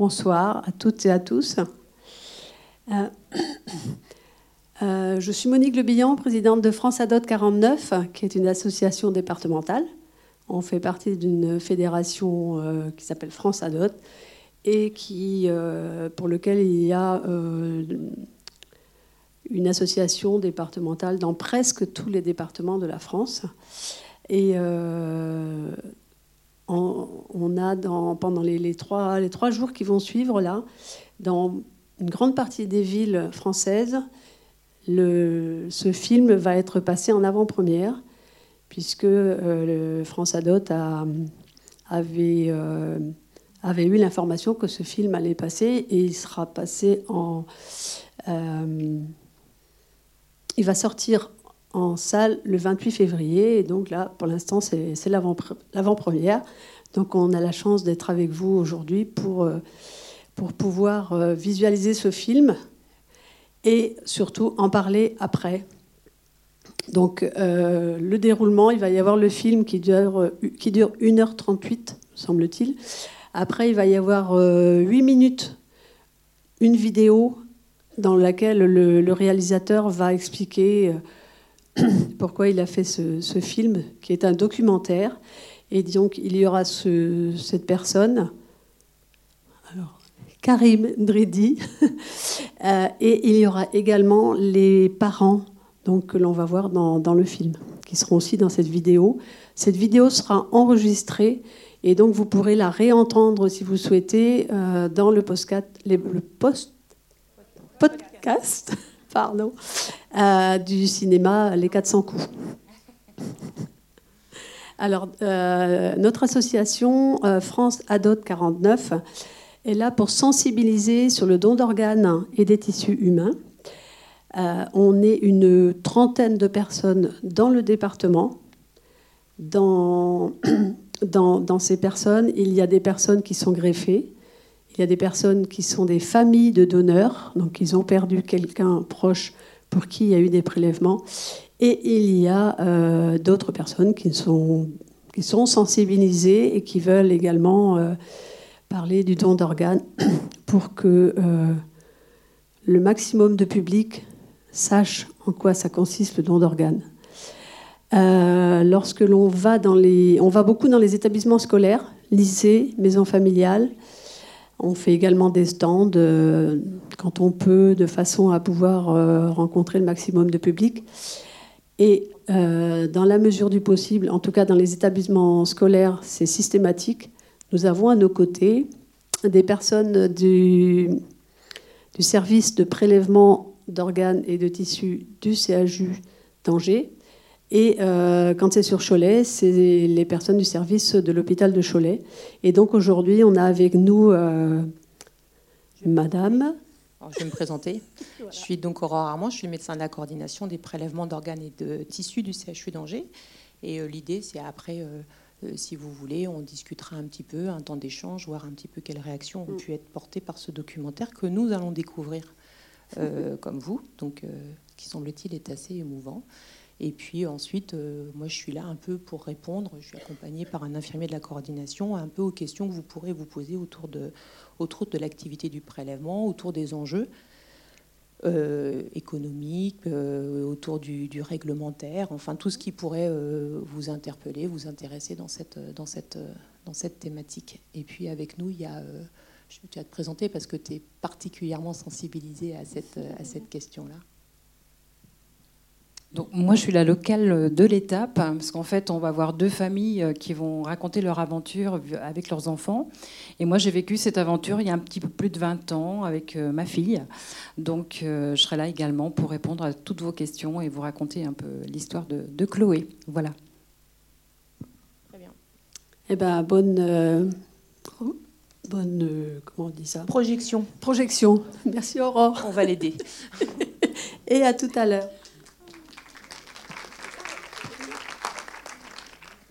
Bonsoir à toutes et à tous. Euh, euh, je suis Monique Le présidente de France Adot 49, qui est une association départementale. On fait partie d'une fédération euh, qui s'appelle France Adot et pour lequel il y a une association départementale dans presque tous les départements de la France. Et pendant les, trois, jours qui vont suivre là, dans une grande partie des villes françaises, ce film va être passé en avant-première, puisque euh, France Adot avait, euh, avait eu l'information que ce film allait passer et il sera passé en. Euh, il va sortir en salle le 28 février. Et donc là, pour l'instant, c'est l'avant-première. Donc on a la chance d'être avec vous aujourd'hui pour, euh, pouvoir euh, visualiser ce film et surtout en parler après. Donc euh, le déroulement, il va y avoir le film qui dure, qui dure 1h38, semble-t-il. Après, il va y avoir 8 minutes, une vidéo dans laquelle le, le réalisateur va expliquer pourquoi il a fait ce, film, qui est un documentaire. Et donc, il y aura cette personne, Karim Dridi, euh, et il y aura également les parents donc, que l'on va voir dans, le film, qui seront aussi dans cette vidéo. Cette vidéo sera enregistrée et donc vous pourrez la réentendre si vous souhaitez euh, dans le, le post podcast euh, du cinéma Les 400 coups. Alors, euh, notre association euh, France Adot 49 est là pour sensibiliser sur le don d'organes et des tissus humains. on est une trentaine de personnes dans le département. Dans, dans, ces personnes, il y a des personnes qui sont greffées, il y a des personnes qui sont des familles de donneurs, donc ils ont perdu quelqu'un proche pour qui il y a eu des prélèvements. Et il y a euh, d'autres personnes qui sont, qui sont sensibilisées et qui veulent également euh, parler du don d'organes pour que euh, le maximum de public sache en quoi ça consiste le don d'organes. lorsque l'on va dans les, on va beaucoup dans les établissements scolaires, lycées, maisons familiales, on fait également des stands euh, quand on peut, de façon à pouvoir euh, rencontrer le maximum de public. Et euh, dans la mesure du possible, en tout cas dans les établissements scolaires, c'est systématique. Nous avons à nos côtés des personnes du, du service de prélèvement d'organes et de tissus du CHU d'Angers et euh, quand c'est sur Cholet, c'est les personnes du service de l'hôpital de Cholet. Et donc aujourd'hui, on a avec nous euh, Madame. je vais me présenter. Je suis donc Aurore Armand, je suis médecin de la coordination des prélèvements d'organes et de tissus du CHU d'Angers. Et euh, l'idée, c'est après, si vous voulez, on discutera un petit peu, un temps d'échange, voir un petit peu quelles réactions ont mm. pu être portées par ce documentaire que nous allons découvrir comme vous, donc qui semble-t-il est assez émouvant. Et puis ensuite, euh, moi, je suis là un peu pour répondre. Je suis accompagnée par un infirmier de la coordination, un peu aux questions que vous pourrez vous poser autour de, autour de l'activité du prélèvement, autour des enjeux euh, économiques, euh, autour du, réglementaire, enfin tout ce qui pourrait vous interpeller, vous intéresser dans cette, dans, cette, dans cette thématique. Et puis avec nous, il y a... je vais te présenter parce que tu es particulièrement sensibilisé à cette, à cette question-là. Donc, moi, je suis la locale de l'étape, parce qu'en fait, on va voir deux familles euh, qui vont raconter leur aventure avec leurs enfants. Et moi, j'ai vécu cette aventure il y a un petit peu plus de 20 ans avec euh, ma fille. Donc, euh, je serai là également pour répondre à toutes vos questions et vous raconter un peu l'histoire de, Chloé. Voilà. Très bien. Eh bien, bonne. bonne. comment on dit ça? Projection. Projection. Merci, Aurore. On va l'aider. et à tout à l'heure.